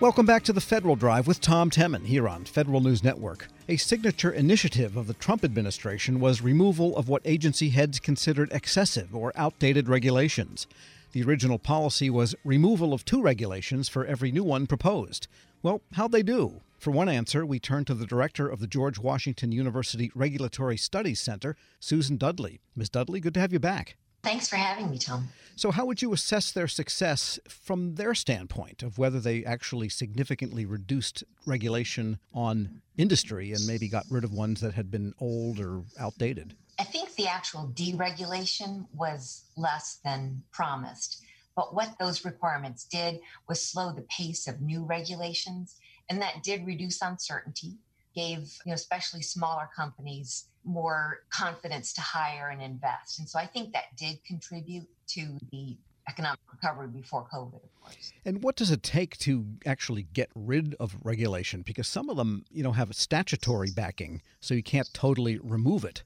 Welcome back to the Federal Drive with Tom Temin here on Federal News Network. A signature initiative of the Trump administration was removal of what agency heads considered excessive or outdated regulations. The original policy was removal of two regulations for every new one proposed. Well, how'd they do? For one answer, we turn to the director of the George Washington University Regulatory Studies Center, Susan Dudley. Ms. Dudley, good to have you back. Thanks for having me, Tom. So, how would you assess their success from their standpoint of whether they actually significantly reduced regulation on industry and maybe got rid of ones that had been old or outdated? I think the actual deregulation was less than promised. But what those requirements did was slow the pace of new regulations, and that did reduce uncertainty, gave you know, especially smaller companies more confidence to hire and invest. And so I think that did contribute to the economic recovery before COVID, of course. And what does it take to actually get rid of regulation? Because some of them, you know, have a statutory backing, so you can't totally remove it.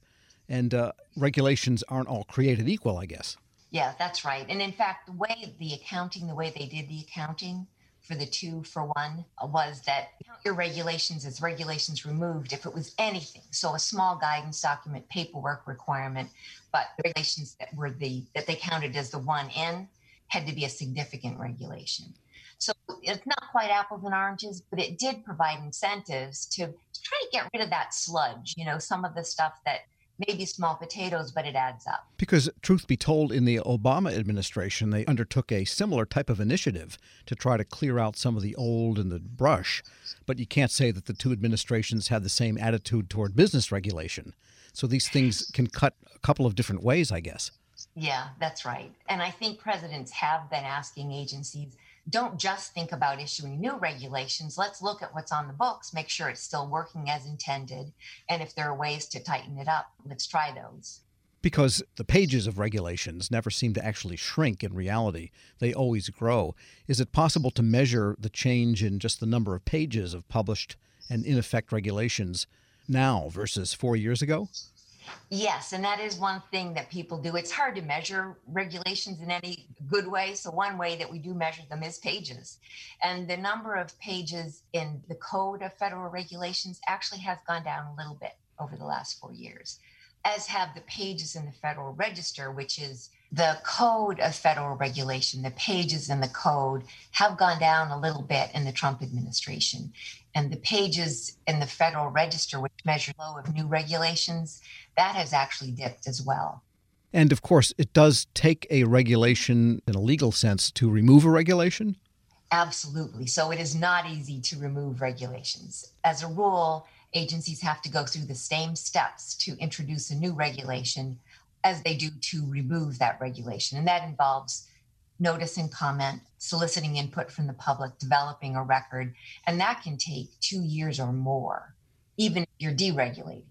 And uh, regulations aren't all created equal, I guess. Yeah, that's right. And in fact, the way the accounting, the way they did the accounting for the two for one uh, was that your regulations as regulations removed if it was anything. So a small guidance document, paperwork requirement, but the regulations that were the that they counted as the one in had to be a significant regulation. So it's not quite apples and oranges, but it did provide incentives to try to get rid of that sludge, you know, some of the stuff that maybe small potatoes, but it adds up. Because, truth be told, in the Obama administration, they undertook a similar type of initiative to try to clear out some of the old and the brush. But you can't say that the two administrations had the same attitude toward business regulation. So these things can cut a couple of different ways, I guess. Yeah, that's right. And I think presidents have been asking agencies don't just think about issuing new regulations. Let's look at what's on the books, make sure it's still working as intended. And if there are ways to tighten it up, let's try those. Because the pages of regulations never seem to actually shrink in reality, they always grow. Is it possible to measure the change in just the number of pages of published and in effect regulations now versus four years ago? Yes, and that is one thing that people do. It's hard to measure regulations in any good way. So, one way that we do measure them is pages. And the number of pages in the Code of Federal Regulations actually has gone down a little bit over the last four years, as have the pages in the Federal Register, which is the Code of Federal Regulation. The pages in the code have gone down a little bit in the Trump administration. And the pages in the Federal Register, which measure flow of new regulations, that has actually dipped as well. And of course, it does take a regulation in a legal sense to remove a regulation? Absolutely. So it is not easy to remove regulations. As a rule, agencies have to go through the same steps to introduce a new regulation as they do to remove that regulation. And that involves notice and comment, soliciting input from the public, developing a record. And that can take two years or more, even if you're deregulating.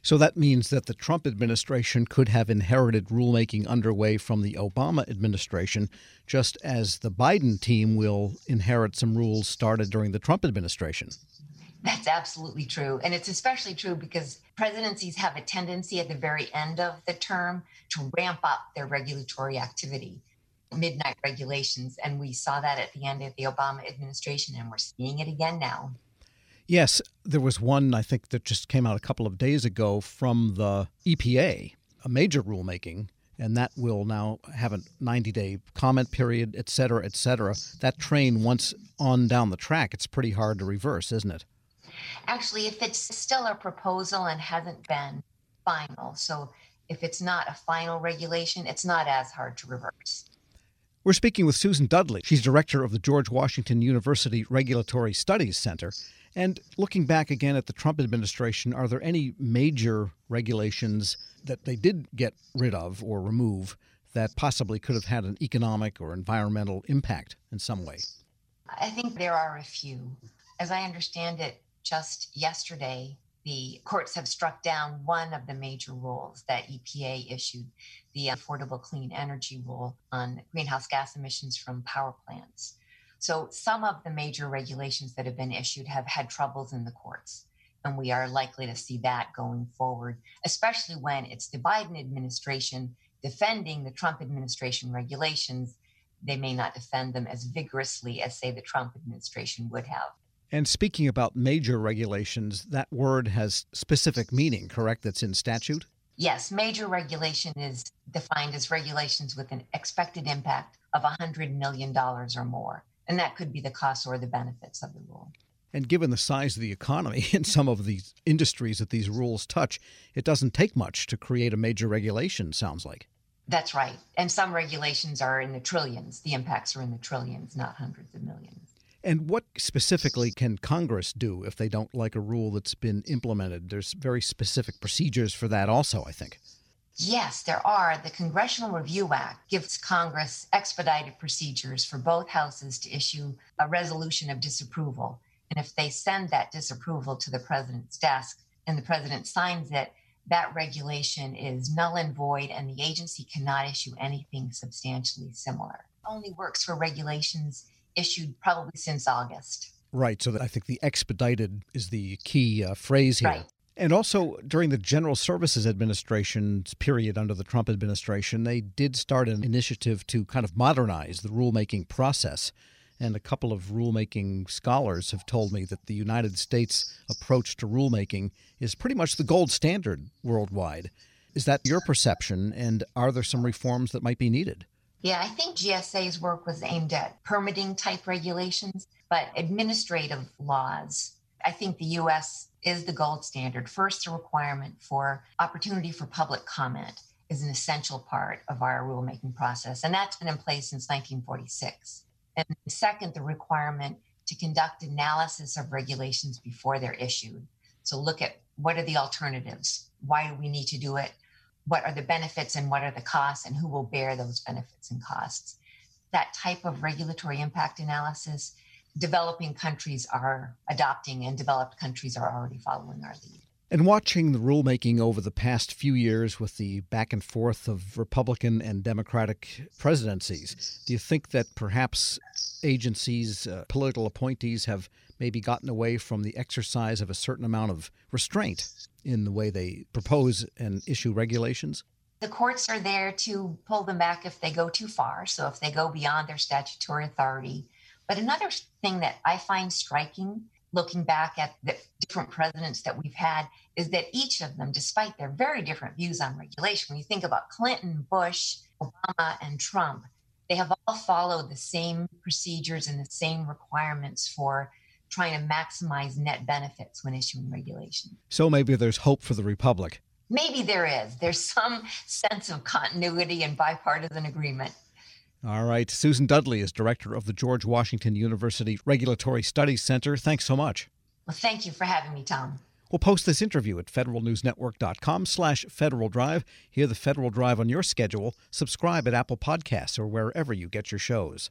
So that means that the Trump administration could have inherited rulemaking underway from the Obama administration, just as the Biden team will inherit some rules started during the Trump administration. That's absolutely true. And it's especially true because presidencies have a tendency at the very end of the term to ramp up their regulatory activity, midnight regulations. And we saw that at the end of the Obama administration, and we're seeing it again now. Yes, there was one I think that just came out a couple of days ago from the EPA, a major rulemaking, and that will now have a 90 day comment period, et cetera, et cetera. That train, once on down the track, it's pretty hard to reverse, isn't it? Actually, if it's still a proposal and hasn't been final, so if it's not a final regulation, it's not as hard to reverse. We're speaking with Susan Dudley. She's director of the George Washington University Regulatory Studies Center. And looking back again at the Trump administration, are there any major regulations that they did get rid of or remove that possibly could have had an economic or environmental impact in some way? I think there are a few. As I understand it, just yesterday, the courts have struck down one of the major rules that EPA issued, the Affordable Clean Energy Rule on greenhouse gas emissions from power plants. So some of the major regulations that have been issued have had troubles in the courts. And we are likely to see that going forward, especially when it's the Biden administration defending the Trump administration regulations they may not defend them as vigorously as, say, the Trump administration would have. And speaking about major regulations, that word has specific meaning, correct? That's in statute? Yes, major regulation is defined as regulations with an expected impact of $100 million or more. And that could be the costs or the benefits of the rule. And given the size of the economy and some of these industries that these rules touch, it doesn't take much to create a major regulation, sounds like. That's right. And some regulations are in the trillions. The impacts are in the trillions, not hundreds of millions. And what specifically can Congress do if they don't like a rule that's been implemented? There's very specific procedures for that, also, I think. Yes, there are. The Congressional Review Act gives Congress expedited procedures for both houses to issue a resolution of disapproval. And if they send that disapproval to the president's desk and the president signs it, that regulation is null and void, and the agency cannot issue anything substantially similar. Only works for regulations issued probably since August. Right. So I think the expedited is the key uh, phrase here. Right. And also during the General Services Administration's period under the Trump administration, they did start an initiative to kind of modernize the rulemaking process. And a couple of rulemaking scholars have told me that the United States approach to rulemaking is pretty much the gold standard worldwide. Is that your perception? And are there some reforms that might be needed? Yeah, I think GSA's work was aimed at permitting type regulations, but administrative laws. I think the US is the gold standard. First, the requirement for opportunity for public comment is an essential part of our rulemaking process, and that's been in place since 1946. And second, the requirement to conduct analysis of regulations before they're issued. So look at what are the alternatives? Why do we need to do it? What are the benefits and what are the costs, and who will bear those benefits and costs? That type of regulatory impact analysis developing countries are adopting and developed countries are already following our lead. And watching the rulemaking over the past few years with the back and forth of Republican and Democratic presidencies, do you think that perhaps agencies, uh, political appointees, have maybe gotten away from the exercise of a certain amount of restraint in the way they propose and issue regulations? The courts are there to pull them back if they go too far. So if they go beyond their statutory authority, but another thing that I find striking looking back at the different presidents that we've had is that each of them, despite their very different views on regulation, when you think about Clinton, Bush, Obama, and Trump, they have all followed the same procedures and the same requirements for trying to maximize net benefits when issuing regulation. So maybe there's hope for the Republic. Maybe there is. There's some sense of continuity and bipartisan agreement. All right. Susan Dudley is director of the George Washington University Regulatory Studies Center. Thanks so much. Well, thank you for having me, Tom. We'll post this interview at federalnewsnetwork.com slash Federal Drive. Hear the Federal Drive on your schedule. Subscribe at Apple Podcasts or wherever you get your shows.